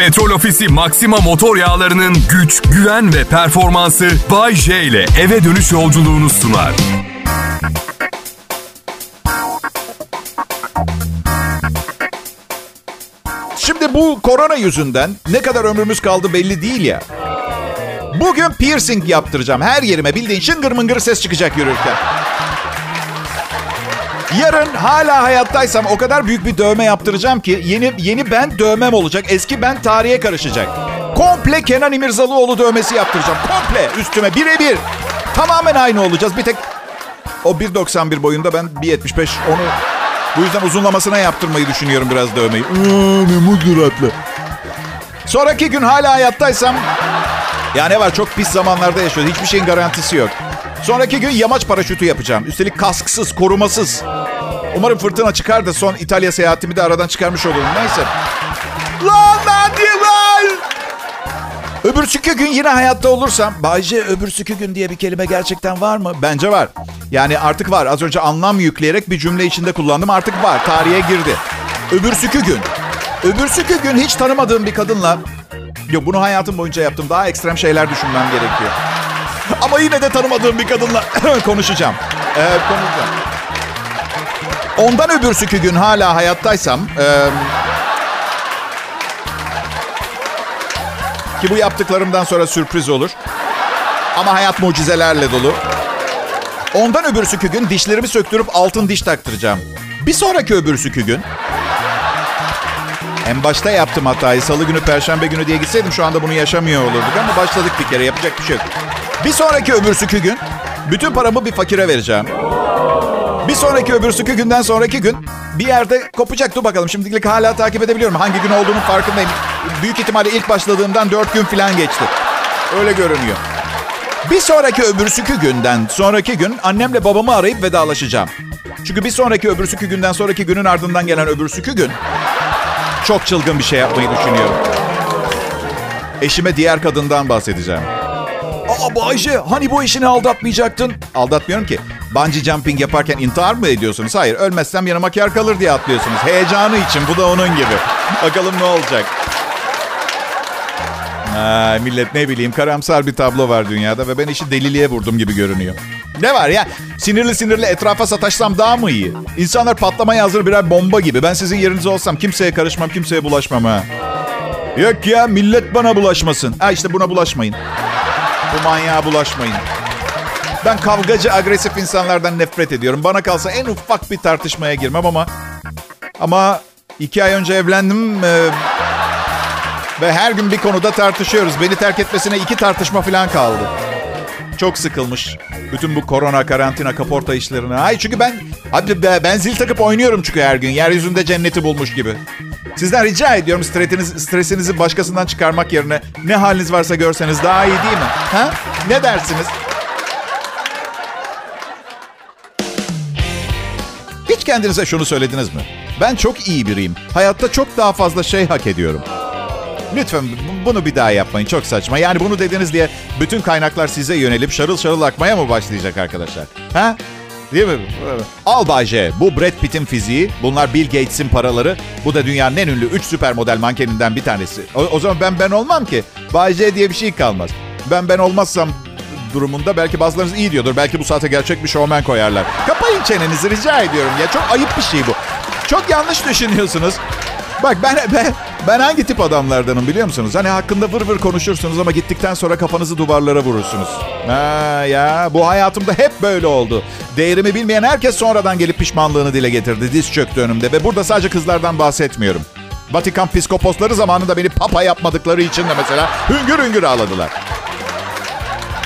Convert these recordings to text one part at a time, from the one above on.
Petrol Ofisi Maxima motor yağlarının güç, güven ve performansı Bay J ile eve dönüş yolculuğunu sunar. Şimdi bu korona yüzünden ne kadar ömrümüz kaldı belli değil ya. Bugün piercing yaptıracağım. Her yerime bildiğin şıngır mıngır ses çıkacak yürürken. Yarın hala hayattaysam o kadar büyük bir dövme yaptıracağım ki yeni yeni ben dövmem olacak. Eski ben tarihe karışacak. Komple Kenan İmirzalıoğlu dövmesi yaptıracağım. Komple üstüme birebir. Tamamen aynı olacağız. Bir tek o 1.91 boyunda ben 1.75 onu bu yüzden uzunlamasına yaptırmayı düşünüyorum biraz dövmeyi. Memur duratlı. Sonraki gün hala hayattaysam ya ne var çok pis zamanlarda yaşıyoruz. Hiçbir şeyin garantisi yok. Sonraki gün yamaç paraşütü yapacağım. Üstelik kasksız, korumasız. Umarım fırtına çıkar da son İtalya seyahatimi de aradan çıkarmış olurum. Neyse. Lan lan! Öbürsükü gün yine hayatta olursam... Bayce öbürsükü gün diye bir kelime gerçekten var mı? Bence var. Yani artık var. Az önce anlam yükleyerek bir cümle içinde kullandım. Artık var. Tarihe girdi. Öbürsükü gün. Öbürsükü gün hiç tanımadığım bir kadınla... Yok bunu hayatım boyunca yaptım. Daha ekstrem şeyler düşünmem gerekiyor. Ama yine de tanımadığım bir kadınla konuşacağım. Ee, konuşacağım. Ondan öbürsükü gün hala hayattaysam... E, ki bu yaptıklarımdan sonra sürpriz olur. Ama hayat mucizelerle dolu. Ondan öbürsükü gün dişlerimi söktürüp altın diş taktıracağım. Bir sonraki öbürsükü gün... En başta yaptım hatayı. Salı günü, perşembe günü diye gitseydim şu anda bunu yaşamıyor olurduk. Ama başladık bir kere. Yapacak bir şey yok. Bir sonraki öbürsükü gün bütün paramı bir fakire vereceğim. Bir sonraki öbürsükü günden sonraki gün bir yerde kopacak. Dur bakalım şimdilik hala takip edebiliyorum. Hangi gün olduğunun farkındayım. Büyük ihtimalle ilk başladığımdan dört gün falan geçti. Öyle görünüyor. Bir sonraki öbürsükü günden sonraki gün annemle babamı arayıp vedalaşacağım. Çünkü bir sonraki öbürsükü günden sonraki günün ardından gelen öbürsükü gün çok çılgın bir şey yapmayı düşünüyorum. Eşime diğer kadından bahsedeceğim. Aa Bayce hani bu eşini aldatmayacaktın? Aldatmıyorum ki. Bungee jumping yaparken intihar mı ediyorsunuz? Hayır ölmezsem yanıma kar kalır diye atlıyorsunuz. Heyecanı için bu da onun gibi. Bakalım ne olacak. Aa, millet ne bileyim karamsar bir tablo var dünyada ve ben işi deliliğe vurdum gibi görünüyor. Ne var ya sinirli sinirli etrafa sataşsam daha mı iyi? İnsanlar patlamaya hazır birer bomba gibi. Ben sizin yerinizde olsam kimseye karışmam, kimseye bulaşmam ha. Yok ya millet bana bulaşmasın. Ha işte buna bulaşmayın. Bu manyağa bulaşmayın. Ben kavgacı, agresif insanlardan nefret ediyorum. Bana kalsa en ufak bir tartışmaya girmem ama... Ama iki ay önce evlendim e, ve her gün bir konuda tartışıyoruz. Beni terk etmesine iki tartışma falan kaldı. Çok sıkılmış. Bütün bu korona, karantina, kaporta işlerine. Ay çünkü ben abi ben zil takıp oynuyorum çünkü her gün. Yeryüzünde cenneti bulmuş gibi. Sizden rica ediyorum stresiniz, stresinizi başkasından çıkarmak yerine ne haliniz varsa görseniz daha iyi değil mi? Ha? Ne dersiniz? Hiç kendinize şunu söylediniz mi? Ben çok iyi biriyim. Hayatta çok daha fazla şey hak ediyorum. Lütfen bunu bir daha yapmayın. Çok saçma. Yani bunu dediniz diye bütün kaynaklar size yönelip şarıl şarıl akmaya mı başlayacak arkadaşlar? Ha? Değil mi? Al Bay Bu Brad Pitt'in fiziği. Bunlar Bill Gates'in paraları. Bu da dünyanın en ünlü 3 süper model mankeninden bir tanesi. O, o zaman ben ben olmam ki. Bay diye bir şey kalmaz. Ben ben olmazsam durumunda belki bazılarınız iyi diyordur. Belki bu saate gerçek bir showman koyarlar. Kapayın çenenizi rica ediyorum ya. Çok ayıp bir şey bu. Çok yanlış düşünüyorsunuz. Bak ben, ben ben hangi tip adamlardanım biliyor musunuz? Hani hakkında vır vır konuşursunuz ama gittikten sonra kafanızı duvarlara vurursunuz. Ha ya bu hayatımda hep böyle oldu. Değerimi bilmeyen herkes sonradan gelip pişmanlığını dile getirdi. Diz çöktü önümde ve burada sadece kızlardan bahsetmiyorum. Vatikan piskoposları zamanında beni papa yapmadıkları için de mesela hüngür hüngür ağladılar.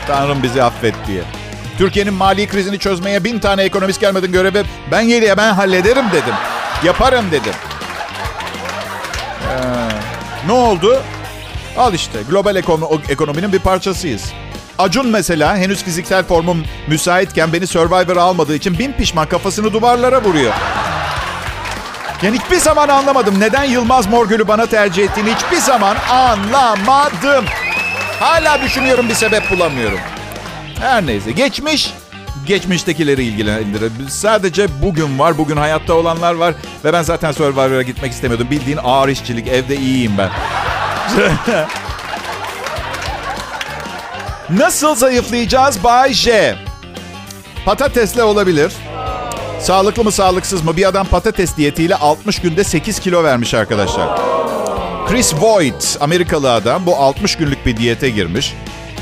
Tanrım bizi affet diye. Türkiye'nin mali krizini çözmeye bin tane ekonomist gelmedin görevi ben geriye ben hallederim dedim. Yaparım dedim. Ne oldu? Al işte global ekonominin bir parçasıyız. Acun mesela henüz fiziksel formum müsaitken beni Survivor almadığı için bin pişman kafasını duvarlara vuruyor. Yani hiçbir zaman anlamadım neden Yılmaz Morgül'ü bana tercih ettiğini hiçbir zaman anlamadım. Hala düşünüyorum bir sebep bulamıyorum. Her neyse geçmiş geçmiştekileri ilgilendirir. Sadece bugün var, bugün hayatta olanlar var ve ben zaten Survivor'a gitmek istemiyordum. Bildiğin ağır işçilik, evde iyiyim ben. Nasıl zayıflayacağız Bay J? Patatesle olabilir. Sağlıklı mı sağlıksız mı? Bir adam patates diyetiyle 60 günde 8 kilo vermiş arkadaşlar. Chris Voigt, Amerikalı adam bu 60 günlük bir diyete girmiş.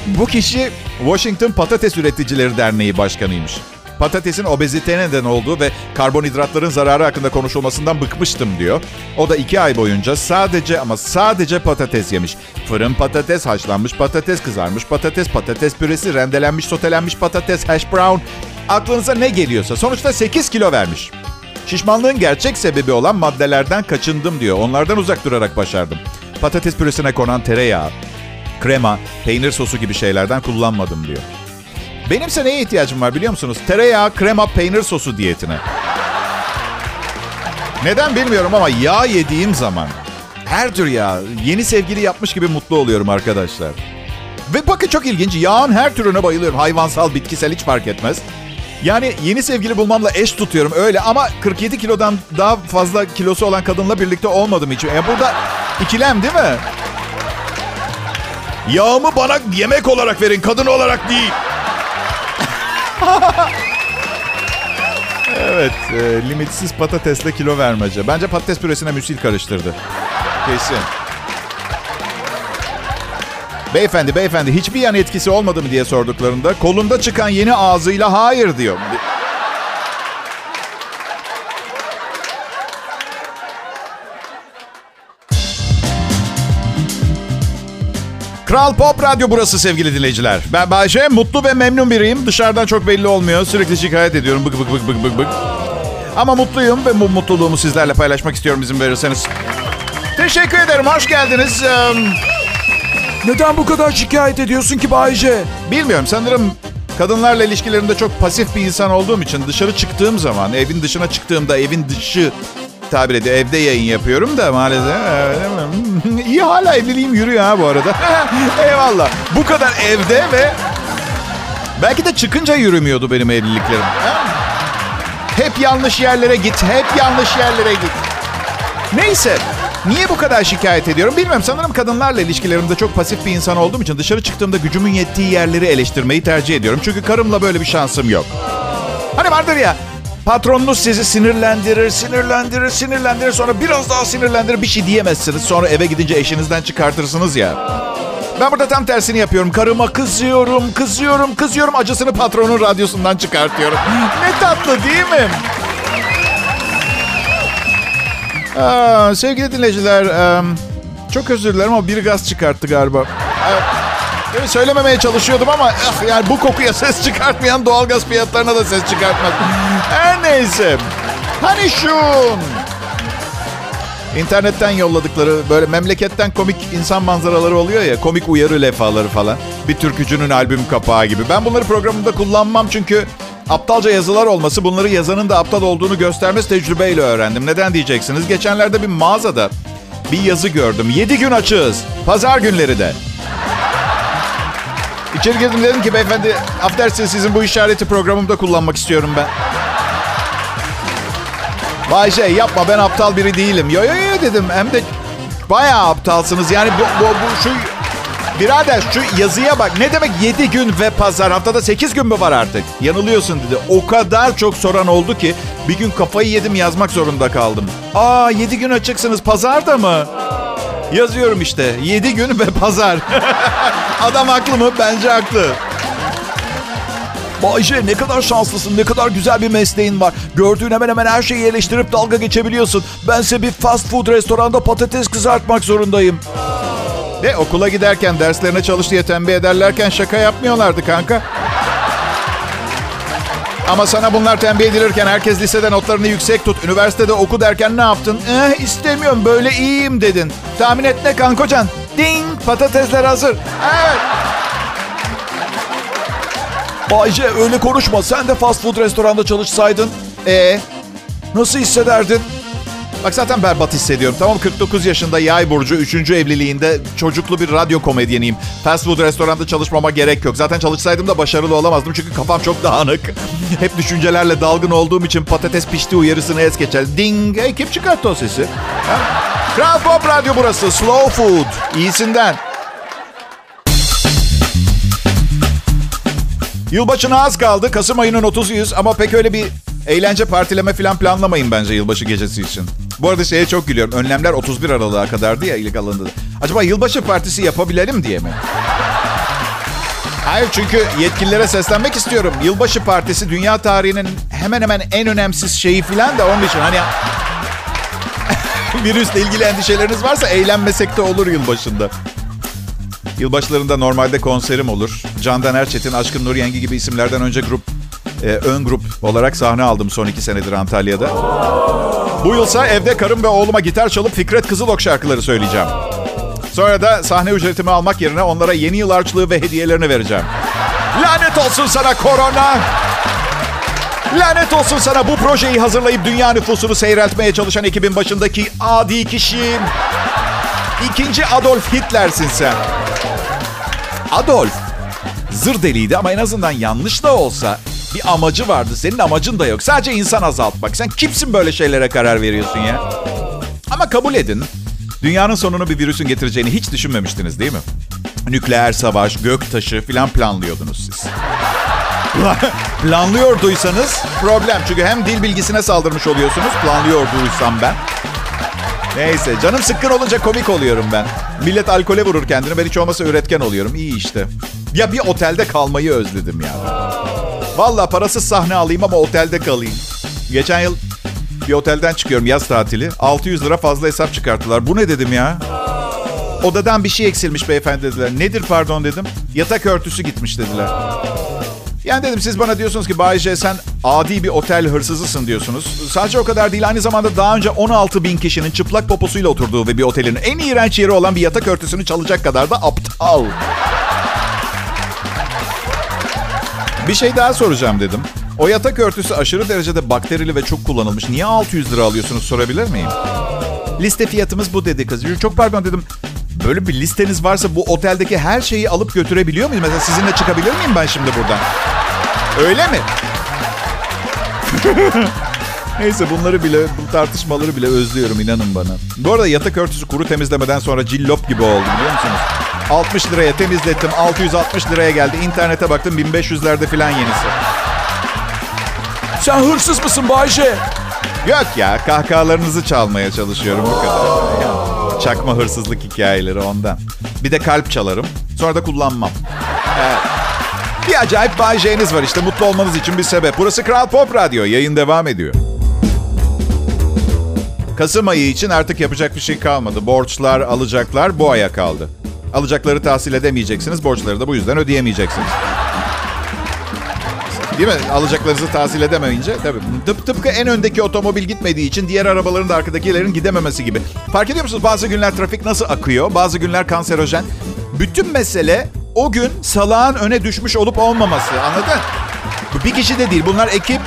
Bu kişi Washington Patates Üreticileri Derneği Başkanıymış. Patatesin obezite neden olduğu ve karbonhidratların zararı hakkında konuşulmasından bıkmıştım diyor. O da iki ay boyunca sadece ama sadece patates yemiş. Fırın patates, haşlanmış patates, kızarmış patates, patates püresi, rendelenmiş, sotelenmiş patates, hash brown. Aklınıza ne geliyorsa. Sonuçta 8 kilo vermiş. Şişmanlığın gerçek sebebi olan maddelerden kaçındım diyor. Onlardan uzak durarak başardım. Patates püresine konan tereyağı, krema, peynir sosu gibi şeylerden kullanmadım diyor. Benimse neye ihtiyacım var biliyor musunuz? Tereyağı, krema, peynir sosu diyetine. Neden bilmiyorum ama yağ yediğim zaman her tür yağ yeni sevgili yapmış gibi mutlu oluyorum arkadaşlar. Ve bakın çok ilginç yağın her türüne bayılıyorum. Hayvansal, bitkisel hiç fark etmez. Yani yeni sevgili bulmamla eş tutuyorum öyle ama 47 kilodan daha fazla kilosu olan kadınla birlikte olmadım hiç. E burada ikilem değil mi? Yağımı bana yemek olarak verin, kadın olarak değil. evet, e, limitsiz patatesle kilo vermece. Bence patates püresine müsil karıştırdı. Kesin. Beyefendi, beyefendi hiçbir yan etkisi olmadı mı diye sorduklarında kolunda çıkan yeni ağzıyla hayır diyor. Kral Pop Radyo burası sevgili dinleyiciler. Ben Bayşe, mutlu ve memnun biriyim. Dışarıdan çok belli olmuyor. Sürekli şikayet ediyorum. Bık bık bık bık bık bık. Ama mutluyum ve bu mutluluğumu sizlerle paylaşmak istiyorum izin verirseniz. Teşekkür ederim, hoş geldiniz. Neden bu kadar şikayet ediyorsun ki Bayce? Bilmiyorum sanırım kadınlarla ilişkilerimde çok pasif bir insan olduğum için dışarı çıktığım zaman, evin dışına çıktığımda evin dışı tabir ediyor. Evde yayın yapıyorum da maalesef. İyi hala evliliğim yürüyor ha bu arada. Eyvallah. Bu kadar evde ve belki de çıkınca yürümüyordu benim evliliklerim. Hep yanlış yerlere git, hep yanlış yerlere git. Neyse. Niye bu kadar şikayet ediyorum bilmiyorum. Sanırım kadınlarla ilişkilerimde çok pasif bir insan olduğum için dışarı çıktığımda gücümün yettiği yerleri eleştirmeyi tercih ediyorum. Çünkü karımla böyle bir şansım yok. Hani vardır ya patronunuz sizi sinirlendirir, sinirlendirir, sinirlendirir. Sonra biraz daha sinirlendirir bir şey diyemezsiniz. Sonra eve gidince eşinizden çıkartırsınız ya. Ben burada tam tersini yapıyorum. Karıma kızıyorum, kızıyorum, kızıyorum. Acısını patronun radyosundan çıkartıyorum. Ne tatlı değil mi? Aa, sevgili dinleyiciler, çok özür dilerim ama biri gaz çıkarttı galiba. Evet, söylememeye çalışıyordum ama ah, yani bu kokuya ses çıkartmayan doğalgaz fiyatlarına da ses çıkartmaz. Neyse. Hani şu İnternetten yolladıkları böyle memleketten komik insan manzaraları oluyor ya. Komik uyarı lefaları falan. Bir türkücünün albüm kapağı gibi. Ben bunları programımda kullanmam çünkü aptalca yazılar olması bunları yazanın da aptal olduğunu göstermesi tecrübeyle öğrendim. Neden diyeceksiniz? Geçenlerde bir mağazada bir yazı gördüm. 7 gün açığız. Pazar günleri de. İçeri girdim dedim ki beyefendi affedersiniz sizin bu işareti programımda kullanmak istiyorum ben. Bayce yapma ben aptal biri değilim. Yo yo yo dedim. Hem de bayağı aptalsınız. Yani bu, bu, bu şu birader şu yazıya bak. Ne demek 7 gün ve pazar? Haftada 8 gün mü var artık? Yanılıyorsun dedi. O kadar çok soran oldu ki bir gün kafayı yedim yazmak zorunda kaldım. Aa 7 gün açıksınız. Pazar da mı? Yazıyorum işte. 7 gün ve pazar. Adam haklı mı? Bence haklı. Bayce ne kadar şanslısın, ne kadar güzel bir mesleğin var. Gördüğün hemen hemen her şeyi eleştirip dalga geçebiliyorsun. Bense bir fast food restoranda patates kızartmak zorundayım. De okula giderken derslerine çalış diye tembih ederlerken şaka yapmıyorlardı kanka. Ama sana bunlar tembih edilirken herkes lisede notlarını yüksek tut. Üniversitede oku derken ne yaptın? Eh istemiyorum böyle iyiyim dedin. Tahmin et ne kankocan? Ding patatesler hazır. Evet. Bayce öyle konuşma. Sen de fast food restoranda çalışsaydın. E nasıl hissederdin? Bak zaten berbat hissediyorum. Tamam 49 yaşında yay burcu 3. evliliğinde çocuklu bir radyo komedyeniyim. Fast food restoranda çalışmama gerek yok. Zaten çalışsaydım da başarılı olamazdım çünkü kafam çok dağınık. Hep düşüncelerle dalgın olduğum için patates pişti uyarısını es geçer. Ding! Hey, kim çıkarttı o sesi? Kral Pop Radyo burası. Slow Food. İyisinden. Yılbaşına az kaldı. Kasım ayının 30'uyuz ama pek öyle bir eğlence partileme falan planlamayın bence yılbaşı gecesi için. Bu arada şeye çok gülüyorum. Önlemler 31 Aralık'a kadardı ya ilk alındı. Acaba yılbaşı partisi yapabilelim diye mi? Hayır çünkü yetkililere seslenmek istiyorum. Yılbaşı partisi dünya tarihinin hemen hemen en önemsiz şeyi falan da onun için hani virüsle ilgili endişeleriniz varsa eğlenmesek de olur yılbaşında. Yılbaşlarında normalde konserim olur. Candan Erçetin, Aşkın Nur Yengi gibi isimlerden önce grup, e, ön grup olarak sahne aldım son iki senedir Antalya'da. Bu yılsa evde karım ve oğluma gitar çalıp Fikret Kızılok şarkıları söyleyeceğim. Sonra da sahne ücretimi almak yerine onlara yeni yıl harçlığı ve hediyelerini vereceğim. Lanet olsun sana korona! Lanet olsun sana bu projeyi hazırlayıp dünya nüfusunu seyreltmeye çalışan ekibin başındaki adi kişi. İkinci Adolf Hitler'sin sen. Adolf zır deliydi ama en azından yanlış da olsa bir amacı vardı. Senin amacın da yok. Sadece insan azaltmak. Sen kimsin böyle şeylere karar veriyorsun ya? Ama kabul edin. Dünyanın sonunu bir virüsün getireceğini hiç düşünmemiştiniz değil mi? Nükleer savaş, gök taşı filan planlıyordunuz siz. Planlıyorduysanız problem. Çünkü hem dil bilgisine saldırmış oluyorsunuz. Planlıyorduysam ben. Neyse canım sıkkın olunca komik oluyorum ben. Millet alkole vurur kendini. Ben hiç olmasa üretken oluyorum. İyi işte. Ya bir otelde kalmayı özledim yani. Valla parasız sahne alayım ama otelde kalayım. Geçen yıl bir otelden çıkıyorum yaz tatili. 600 lira fazla hesap çıkarttılar. Bu ne dedim ya? Odadan bir şey eksilmiş beyefendi dediler. Nedir pardon dedim. Yatak örtüsü gitmiş dediler. Yani dedim siz bana diyorsunuz ki Bayce sen adi bir otel hırsızısın diyorsunuz. Sadece o kadar değil aynı zamanda daha önce 16 bin kişinin çıplak poposuyla oturduğu ve bir otelin en iğrenç yeri olan bir yatak örtüsünü çalacak kadar da aptal. Bir şey daha soracağım dedim. O yatak örtüsü aşırı derecede bakterili ve çok kullanılmış. Niye 600 lira alıyorsunuz sorabilir miyim? Liste fiyatımız bu dedi kız. Çok pardon dedim. Böyle bir listeniz varsa bu oteldeki her şeyi alıp götürebiliyor muyum? Mesela sizinle çıkabilir miyim ben şimdi buradan? Öyle mi? Neyse bunları bile, bu tartışmaları bile özlüyorum inanın bana. Bu arada yatak örtüsü kuru temizlemeden sonra cillop gibi oldu biliyor musunuz? 60 liraya temizlettim, 660 liraya geldi. İnternete baktım 1500'lerde falan yenisi. Sen hırsız mısın Bayce? Yok ya kahkahalarınızı çalmaya çalışıyorum bu kadar. Ya, çakma hırsızlık hikayeleri ondan. Bir de kalp çalarım. Sonra da kullanmam. Evet. Bir acayip Bay J'niz var işte. Mutlu olmanız için bir sebep. Burası Kral Pop Radyo. Yayın devam ediyor. Kasım ayı için artık yapacak bir şey kalmadı. Borçlar, alacaklar bu aya kaldı. Alacakları tahsil edemeyeceksiniz. Borçları da bu yüzden ödeyemeyeceksiniz. Değil mi? Alacaklarınızı tahsil edemeyince tabii. Tıp, tıpkı en öndeki otomobil gitmediği için diğer arabaların da arkadakilerin gidememesi gibi. Fark ediyor musunuz? Bazı günler trafik nasıl akıyor? Bazı günler kanserojen. Bütün mesele o gün salağın öne düşmüş olup olmaması. Anladın? Bu bir kişi de değil. Bunlar ekip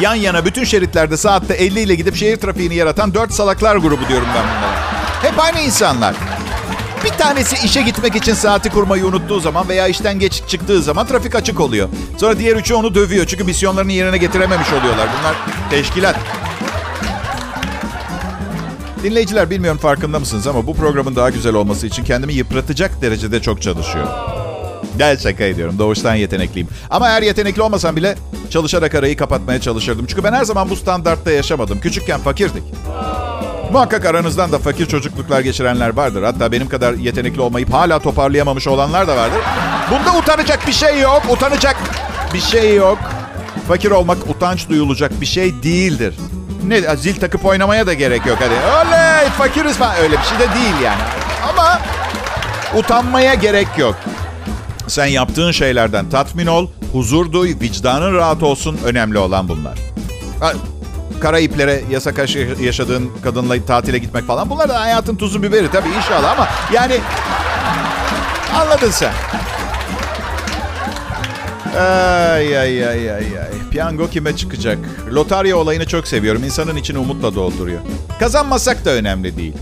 yan yana bütün şeritlerde saatte 50 ile gidip şehir trafiğini yaratan dört salaklar grubu diyorum ben bunlara. Hep aynı insanlar. Bir tanesi işe gitmek için saati kurmayı unuttuğu zaman veya işten geç çıktığı zaman trafik açık oluyor. Sonra diğer üçü onu dövüyor çünkü misyonlarını yerine getirememiş oluyorlar. Bunlar teşkilat. Dinleyiciler bilmiyorum farkında mısınız ama bu programın daha güzel olması için kendimi yıpratacak derecede çok çalışıyorum. Gel şaka ediyorum. Doğuştan yetenekliyim. Ama eğer yetenekli olmasam bile çalışarak arayı kapatmaya çalışırdım. Çünkü ben her zaman bu standartta yaşamadım. Küçükken fakirdik. Muhakkak aranızdan da fakir çocukluklar geçirenler vardır. Hatta benim kadar yetenekli olmayıp hala toparlayamamış olanlar da vardır. Bunda utanacak bir şey yok. Utanacak bir şey yok. Fakir olmak utanç duyulacak bir şey değildir. Ne zil takıp oynamaya da gerek yok hadi. Oley fakiriz falan öyle bir şey de değil yani. Ama utanmaya gerek yok. Sen yaptığın şeylerden tatmin ol, huzur duy, vicdanın rahat olsun. Önemli olan bunlar. Ha, kara iplere yasak yaşadığın kadınla tatile gitmek falan. Bunlar da hayatın tuzu biberi tabii inşallah ama yani anladın sen. Ay ay ay ay ay. Piyango kime çıkacak? Lotarya olayını çok seviyorum. İnsanın içini umutla dolduruyor. Kazanmasak da önemli değil.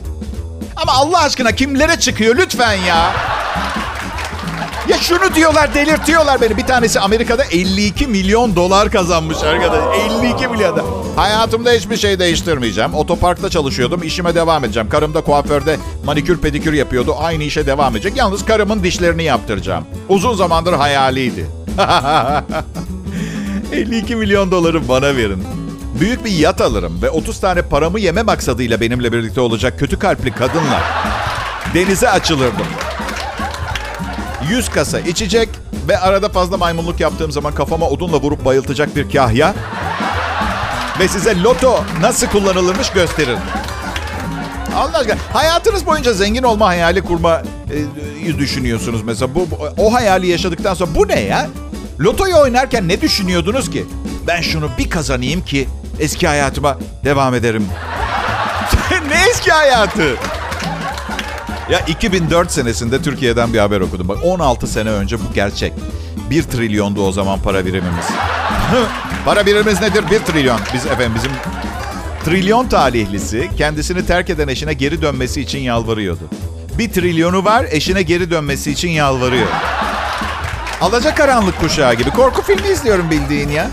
Ama Allah aşkına kimlere çıkıyor lütfen ya. Ya şunu diyorlar delirtiyorlar beni. Bir tanesi Amerika'da 52 milyon dolar kazanmış arkadaş. 52 milyon. da- Hayatımda hiçbir şey değiştirmeyeceğim. Otoparkta çalışıyordum. işime devam edeceğim. Karım da kuaförde manikür pedikür yapıyordu. Aynı işe devam edecek. Yalnız karımın dişlerini yaptıracağım. Uzun zamandır hayaliydi. 52 milyon doları bana verin. Büyük bir yat alırım ve 30 tane paramı yeme maksadıyla benimle birlikte olacak kötü kalpli kadınlar. Denize açılırdım. 100 kasa içecek ve arada fazla maymunluk yaptığım zaman kafama odunla vurup bayıltacak bir kahya. Ve size loto nasıl kullanılırmış gösterir. Allah aşkına hayatınız boyunca zengin olma hayali kurma e, düşünüyorsunuz mesela. Bu, o hayali yaşadıktan sonra bu ne ya? Lotoyu oynarken ne düşünüyordunuz ki? Ben şunu bir kazanayım ki eski hayatıma devam ederim. ne eski hayatı? Ya 2004 senesinde Türkiye'den bir haber okudum. Bak 16 sene önce bu gerçek. 1 trilyondu o zaman para birimimiz. para birimimiz nedir? 1 trilyon. Biz efendim bizim trilyon talihlisi kendisini terk eden eşine geri dönmesi için yalvarıyordu. Bir trilyonu var eşine geri dönmesi için yalvarıyor. Alacakaranlık kuşağı gibi. Korku filmi izliyorum bildiğin ya.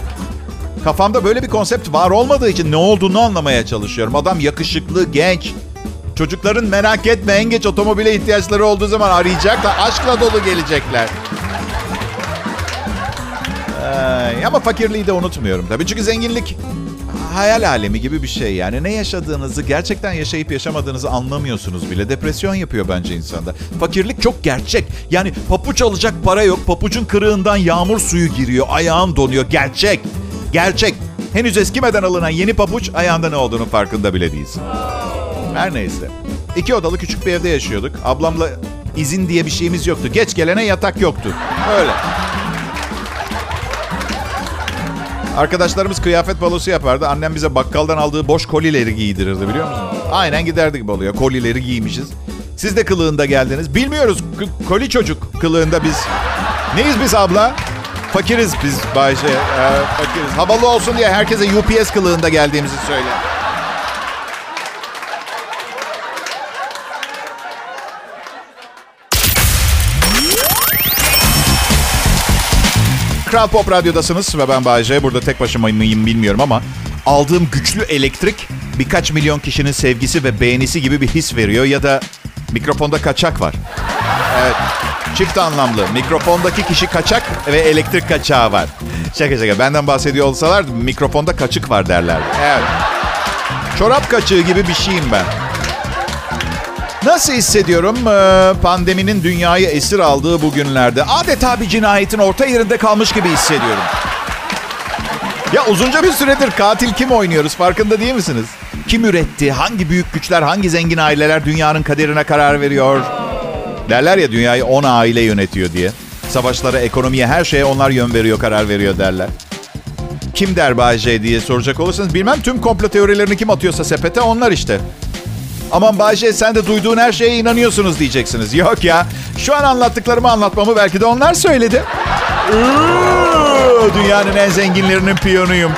Kafamda böyle bir konsept var olmadığı için ne olduğunu anlamaya çalışıyorum. Adam yakışıklı, genç. Çocukların merak etme en geç otomobile ihtiyaçları olduğu zaman arayacaklar. Aşkla dolu gelecekler. Ay, ama fakirliği de unutmuyorum tabii. Çünkü zenginlik hayal alemi gibi bir şey yani. Ne yaşadığınızı, gerçekten yaşayıp yaşamadığınızı anlamıyorsunuz bile. Depresyon yapıyor bence insanda. Fakirlik çok gerçek. Yani papuç alacak para yok. Papucun kırığından yağmur suyu giriyor. Ayağın donuyor. Gerçek. Gerçek. Henüz eskimeden alınan yeni papuç ayağında ne olduğunun farkında bile değilsin. Her neyse. İki odalı küçük bir evde yaşıyorduk. Ablamla izin diye bir şeyimiz yoktu. Geç gelene yatak yoktu. Öyle. Arkadaşlarımız kıyafet balosu yapardı. Annem bize bakkaldan aldığı boş kolileri giydirirdi biliyor musun? Aynen giderdik baloya. Kolileri giymişiz. Siz de kılığında geldiniz. Bilmiyoruz. K- koli çocuk kılığında biz. Neyiz biz abla? Fakiriz biz Bayşe. Ee, fakiriz. Havalı olsun diye herkese UPS kılığında geldiğimizi söyle. Kral Pop Radyo'dasınız ve ben Bayece. Burada tek başıma mıyım bilmiyorum ama aldığım güçlü elektrik birkaç milyon kişinin sevgisi ve beğenisi gibi bir his veriyor ya da mikrofonda kaçak var. Evet. Çift anlamlı. Mikrofondaki kişi kaçak ve elektrik kaçağı var. Şaka şaka. Benden bahsediyor olsalar mikrofonda kaçık var derler. Evet. Çorap kaçığı gibi bir şeyim ben. Nasıl hissediyorum Ee, pandeminin dünyayı esir aldığı bu günlerde? Adeta bir cinayetin orta yerinde kalmış gibi hissediyorum. Ya uzunca bir süredir katil kim oynuyoruz farkında değil misiniz? Kim üretti? Hangi büyük güçler, hangi zengin aileler dünyanın kaderine karar veriyor? Derler ya dünyayı 10 aile yönetiyor diye. Savaşlara, ekonomiye, her şeye onlar yön veriyor, karar veriyor derler. Kim der Bay diye soracak olursanız bilmem tüm komplo teorilerini kim atıyorsa sepete onlar işte. Aman Bayce sen de duyduğun her şeye inanıyorsunuz diyeceksiniz. Yok ya. Şu an anlattıklarımı anlatmamı belki de onlar söyledi. Dünyanın en zenginlerinin piyonuyum.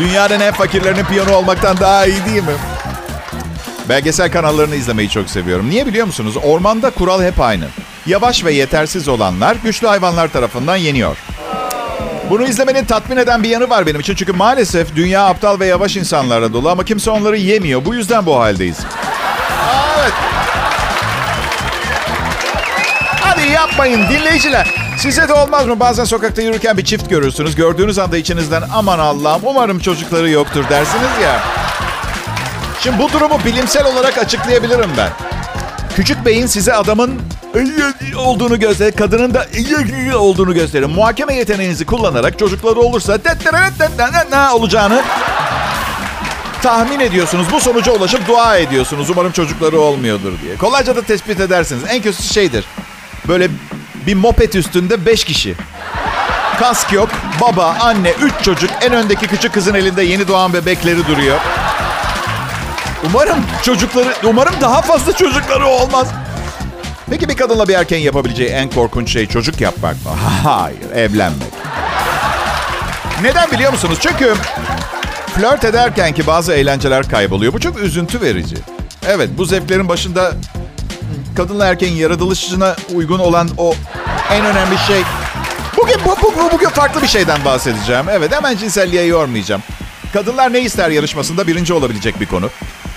Dünyanın en fakirlerinin piyonu olmaktan daha iyi değil mi? Belgesel kanallarını izlemeyi çok seviyorum. Niye biliyor musunuz? Ormanda kural hep aynı. Yavaş ve yetersiz olanlar güçlü hayvanlar tarafından yeniyor. Bunu izlemenin tatmin eden bir yanı var benim için. Çünkü maalesef dünya aptal ve yavaş insanlarla dolu ama kimse onları yemiyor. Bu yüzden bu haldeyiz. Evet. Hadi yapmayın dinleyiciler. Size de olmaz mı? Bazen sokakta yürürken bir çift görürsünüz. Gördüğünüz anda içinizden aman Allah'ım umarım çocukları yoktur dersiniz ya. Şimdi bu durumu bilimsel olarak açıklayabilirim ben. Küçük beyin size adamın olduğunu gösterir, kadının da olduğunu gösterir. Muhakeme yeteneğinizi kullanarak çocukları olursa ne olacağını tahmin ediyorsunuz. Bu sonuca ulaşıp dua ediyorsunuz. Umarım çocukları olmuyordur diye. Kolayca da tespit edersiniz. En kötüsü şeydir. Böyle bir moped üstünde beş kişi. Kask yok, baba, anne, üç çocuk. En öndeki küçük kızın elinde yeni doğan bebekleri duruyor. Umarım çocukları, umarım daha fazla çocukları olmaz. Peki bir kadınla bir erkeğin yapabileceği en korkunç şey çocuk yapmak mı? Hayır, evlenmek. Neden biliyor musunuz? Çünkü flört ederken ki bazı eğlenceler kayboluyor. Bu çok üzüntü verici. Evet, bu zevklerin başında kadınla erkeğin yaratılışına uygun olan o en önemli şey. Bugün bu, bu, bugün farklı bir şeyden bahsedeceğim. Evet hemen cinselliğe yormayacağım. Kadınlar ne ister yarışmasında birinci olabilecek bir konu.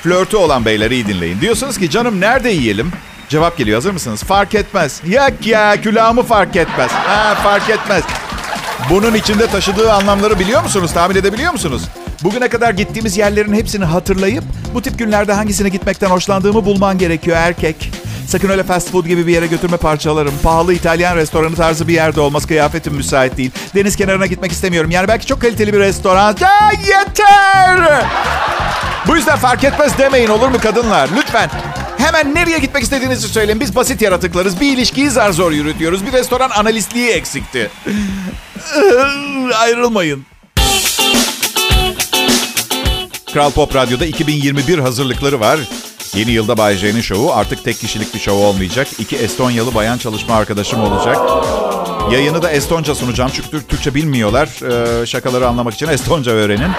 Flörtü olan beyler iyi dinleyin. Diyorsunuz ki canım nerede yiyelim? Cevap geliyor hazır mısınız? Fark etmez. Yak ya külahımı fark etmez. Ha fark etmez. Bunun içinde taşıdığı anlamları biliyor musunuz? Tahmin edebiliyor musunuz? Bugüne kadar gittiğimiz yerlerin hepsini hatırlayıp bu tip günlerde hangisine gitmekten hoşlandığımı bulman gerekiyor erkek. Sakın öyle fast food gibi bir yere götürme parçalarım. Pahalı İtalyan restoranı tarzı bir yerde olmaz. Kıyafetim müsait değil. Deniz kenarına gitmek istemiyorum. Yani belki çok kaliteli bir restoran. Ya yeter! Bu yüzden fark etmez demeyin olur mu kadınlar? Lütfen Hemen nereye gitmek istediğinizi söyleyin. Biz basit yaratıklarız. Bir ilişkiyi zar zor yürütüyoruz. Bir restoran analistliği eksikti. Ayrılmayın. Kral Pop Radyo'da 2021 hazırlıkları var. Yeni yılda Bay J'nin şovu artık tek kişilik bir şov olmayacak. İki Estonyalı bayan çalışma arkadaşım olacak. Yayını da Estonca sunacağım çünkü Türkçe bilmiyorlar. Ee, şakaları anlamak için Estonca öğrenin.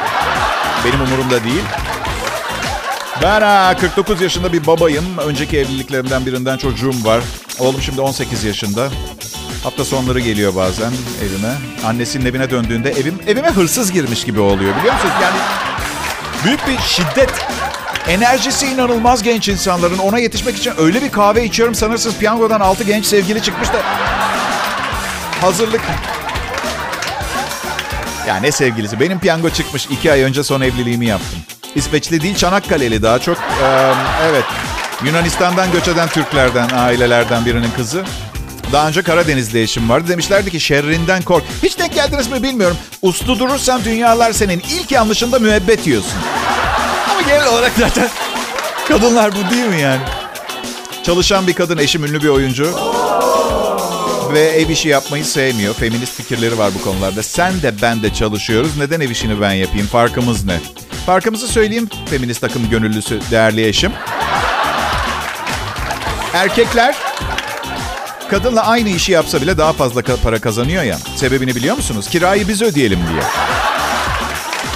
Benim umurumda değil. Ben ha, 49 yaşında bir babayım. Önceki evliliklerimden birinden çocuğum var. Oğlum şimdi 18 yaşında. Hafta sonları geliyor bazen evime. Annesinin evine döndüğünde evim evime hırsız girmiş gibi oluyor biliyor musunuz? Yani büyük bir şiddet. Enerjisi inanılmaz genç insanların. Ona yetişmek için öyle bir kahve içiyorum sanırsınız piyangodan 6 genç sevgili çıkmış da. Hazırlık. Ya ne sevgilisi? Benim piyango çıkmış. 2 ay önce son evliliğimi yaptım. İsveçli değil Çanakkale'li daha çok. Ee, evet. Yunanistan'dan göç eden Türklerden, ailelerden birinin kızı. Daha önce Karadeniz'de eşim vardı. Demişlerdi ki şerrinden kork. Hiç denk geldiniz mi bilmiyorum. Uslu durursan dünyalar senin. İlk yanlışında müebbet yiyorsun. Ama genel olarak zaten kadınlar bu değil mi yani? Çalışan bir kadın, eşim ünlü bir oyuncu. Ve ev işi yapmayı sevmiyor. Feminist fikirleri var bu konularda. Sen de ben de çalışıyoruz. Neden ev işini ben yapayım? Farkımız ne? Farkımızı söyleyeyim feminist takım gönüllüsü değerli eşim. Erkekler kadınla aynı işi yapsa bile daha fazla para kazanıyor ya. Sebebini biliyor musunuz? Kirayı biz ödeyelim diye.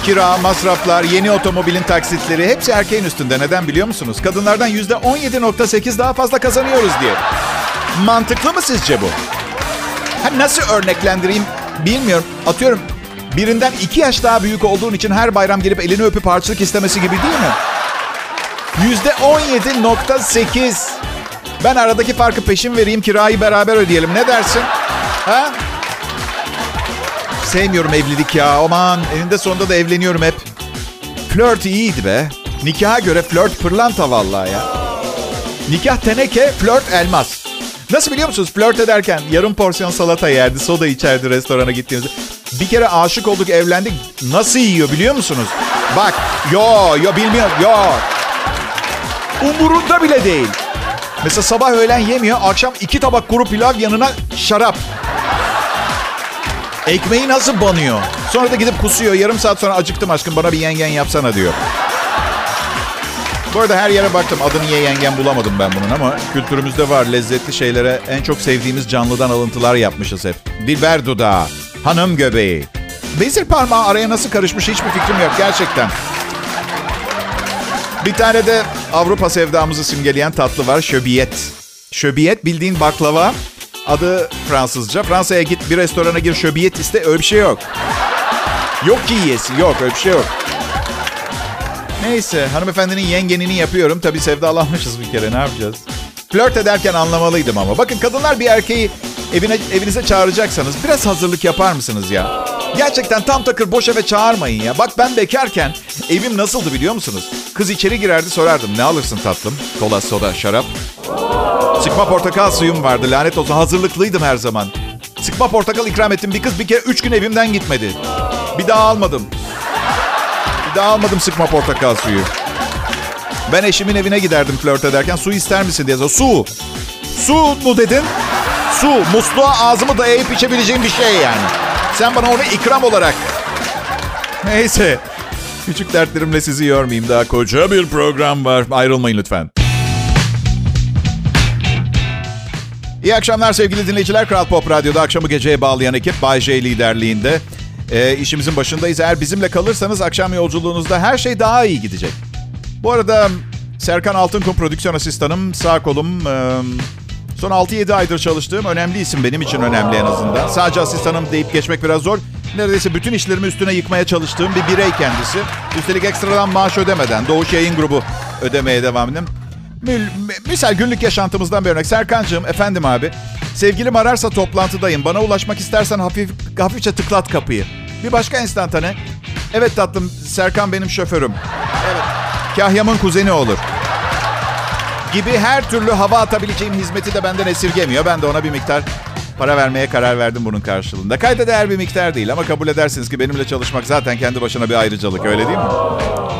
Kira, masraflar, yeni otomobilin taksitleri hepsi erkeğin üstünde. Neden biliyor musunuz? Kadınlardan %17.8 daha fazla kazanıyoruz diye. Mantıklı mı sizce bu? Ha, nasıl örneklendireyim bilmiyorum. Atıyorum birinden iki yaş daha büyük olduğun için her bayram gelip elini öpüp harçlık istemesi gibi değil mi? Yüzde 17.8. Ben aradaki farkı peşin vereyim, kirayı beraber ödeyelim. Ne dersin? Ha? Sevmiyorum evlilik ya. Aman eninde sonunda da evleniyorum hep. Flört iyiydi be. Nikaha göre flört pırlanta vallahi ya. Nikah teneke, flört elmas. Nasıl biliyor musunuz? Flört ederken yarım porsiyon salata yerdi, soda içerdi restorana gittiğimizde. Bir kere aşık olduk, evlendik. Nasıl yiyor biliyor musunuz? Bak, yo, yo bilmiyorum, yo. Umurunda bile değil. Mesela sabah öğlen yemiyor, akşam iki tabak kuru pilav yanına şarap. Ekmeği nasıl banıyor? Sonra da gidip kusuyor. Yarım saat sonra acıktım aşkım bana bir yengen yapsana diyor. Bu arada her yere baktım. Adını ye yengen bulamadım ben bunun ama kültürümüzde var. Lezzetli şeylere en çok sevdiğimiz canlıdan alıntılar yapmışız hep. Dilber dudağı, hanım göbeği. Bezir parmağı araya nasıl karışmış hiçbir fikrim yok gerçekten. Bir tane de Avrupa sevdamızı simgeleyen tatlı var. Şöbiyet. Şöbiyet bildiğin baklava. Adı Fransızca. Fransa'ya git bir restorana gir şöbiyet iste öyle bir şey yok. Yok ki yiyesi yok öyle bir şey yok. Neyse hanımefendinin yengenini yapıyorum. Tabii sevdalanmışız bir kere ne yapacağız? Flört ederken anlamalıydım ama. Bakın kadınlar bir erkeği evine, evinize çağıracaksanız biraz hazırlık yapar mısınız ya? Gerçekten tam takır boş eve çağırmayın ya. Bak ben bekarken evim nasıldı biliyor musunuz? Kız içeri girerdi sorardım. Ne alırsın tatlım? Kola, soda, şarap. Sıkma portakal suyum vardı. Lanet olsun hazırlıklıydım her zaman. Sıkma portakal ikram ettim. Bir kız bir kere üç gün evimden gitmedi. Bir daha almadım. Bir daha almadım sıkma portakal suyu. Ben eşimin evine giderdim flört ederken. Su ister misin diye. Su. Su mu dedin? Su. Musluğa ağzımı dayayıp içebileceğim bir şey yani. Sen bana onu ikram olarak. Neyse. Küçük dertlerimle sizi yormayayım. Daha koca bir program var. Ayrılmayın lütfen. İyi akşamlar sevgili dinleyiciler. Kral Pop Radyo'da akşamı geceye bağlayan ekip Bay J liderliğinde. E, işimizin başındayız. Eğer bizimle kalırsanız akşam yolculuğunuzda her şey daha iyi gidecek. Bu arada Serkan Altınkum prodüksiyon asistanım, sağ kolum. Ee, son 6-7 aydır çalıştığım önemli isim benim için önemli en azından. Sadece asistanım deyip geçmek biraz zor. Neredeyse bütün işlerimi üstüne yıkmaya çalıştığım bir birey kendisi. Üstelik ekstradan maaş ödemeden Doğuş Yayın Grubu ödemeye devam edin. Misal günlük yaşantımızdan bir örnek. Serkancığım, efendim abi. Sevgilim ararsa toplantıdayım. Bana ulaşmak istersen hafif hafifçe tıklat kapıyı. Bir başka instantane. Evet tatlım, Serkan benim şoförüm. Evet, Kahyam'ın kuzeni olur. Gibi her türlü hava atabileceğim hizmeti de benden esirgemiyor. Ben de ona bir miktar para vermeye karar verdim bunun karşılığında. Kayda değer bir miktar değil ama kabul edersiniz ki benimle çalışmak zaten kendi başına bir ayrıcalık öyle değil mi?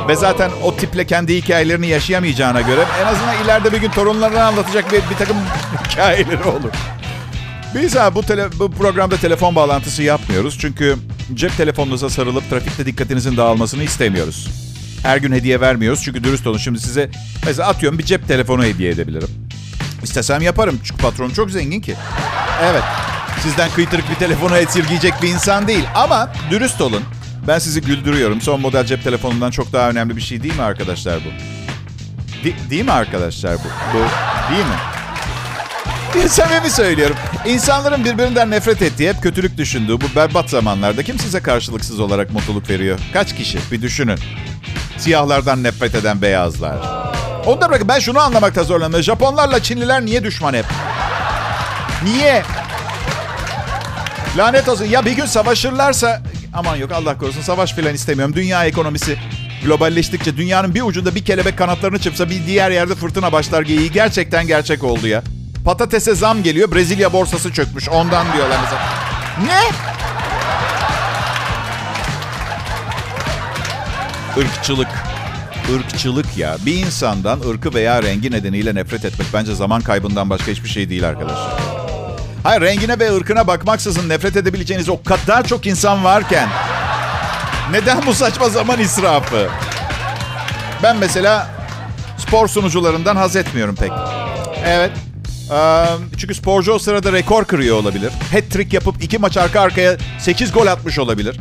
Ve zaten o tiple kendi hikayelerini yaşayamayacağına göre en azından ileride bir gün torunlarına anlatacak bir, bir takım hikayeleri olur. Biz ha, bu, tele, bu programda telefon bağlantısı yapmıyoruz. Çünkü cep telefonunuza sarılıp trafikte dikkatinizin dağılmasını istemiyoruz. Her gün hediye vermiyoruz çünkü dürüst olun. Şimdi size mesela atıyorum bir cep telefonu hediye edebilirim. İstesem yaparım çünkü patron çok zengin ki. Evet, sizden kıytırık bir telefonu esirgeyecek bir insan değil. Ama dürüst olun. Ben sizi güldürüyorum. Son model cep telefonundan çok daha önemli bir şey değil mi arkadaşlar bu? De- değil mi arkadaşlar bu? Bu değil mi? Samimi söylüyorum. İnsanların birbirinden nefret ettiği, hep kötülük düşündüğü bu berbat zamanlarda kim size karşılıksız olarak mutluluk veriyor? Kaç kişi? Bir düşünün. Siyahlardan nefret eden beyazlar. Onu da bırakın ben şunu anlamakta zorlanıyorum. Japonlarla Çinliler niye düşman hep? Niye? Lanet olsun. Ya bir gün savaşırlarsa... Aman yok Allah korusun savaş filan istemiyorum. Dünya ekonomisi globalleştikçe dünyanın bir ucunda bir kelebek kanatlarını çırpsa bir diğer yerde fırtına başlar geyiği gerçekten gerçek oldu ya. Patatese zam geliyor. Brezilya borsası çökmüş. Ondan diyorlar mesela. Ne? Irkçılık. Irkçılık ya. Bir insandan ırkı veya rengi nedeniyle nefret etmek bence zaman kaybından başka hiçbir şey değil arkadaşlar. Hayır rengine ve ırkına bakmaksızın nefret edebileceğiniz o kadar çok insan varken neden bu saçma zaman israfı? Ben mesela spor sunucularından haz etmiyorum pek. Evet. Çünkü sporcu o sırada rekor kırıyor olabilir. Hat-trick yapıp iki maç arka arkaya 8 gol atmış olabilir.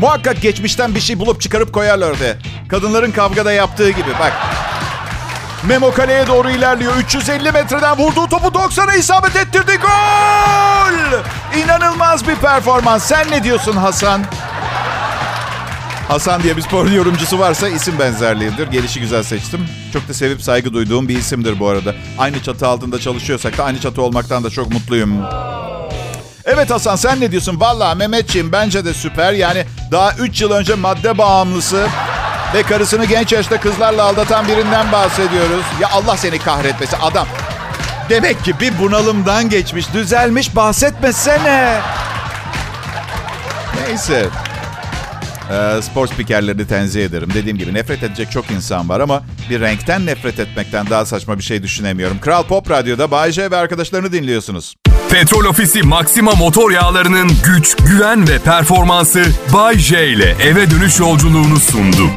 Muhakkak geçmişten bir şey bulup çıkarıp koyarlar orada. Kadınların kavgada yaptığı gibi bak. Memo kaleye doğru ilerliyor. 350 metreden vurduğu topu 90'a isabet ettirdi. Gol! İnanılmaz bir performans. Sen ne diyorsun Hasan? Hasan diye bir spor yorumcusu varsa isim benzerliğidir. Gelişi güzel seçtim. Çok da sevip saygı duyduğum bir isimdir bu arada. Aynı çatı altında çalışıyorsak da aynı çatı olmaktan da çok mutluyum. Evet Hasan sen ne diyorsun? Valla Mehmetciğim bence de süper. Yani daha 3 yıl önce madde bağımlısı ve karısını genç yaşta kızlarla aldatan birinden bahsediyoruz. Ya Allah seni kahretmesin adam. Demek ki bir bunalımdan geçmiş, düzelmiş bahsetmesene. Neyse. Ee, spor spikerlerini tenzih ederim. Dediğim gibi nefret edecek çok insan var ama bir renkten nefret etmekten daha saçma bir şey düşünemiyorum. Kral Pop Radyo'da Bay J ve arkadaşlarını dinliyorsunuz. Petrol Ofisi Maxima motor yağlarının güç, güven ve performansı Bay J ile eve dönüş yolculuğunu sundu.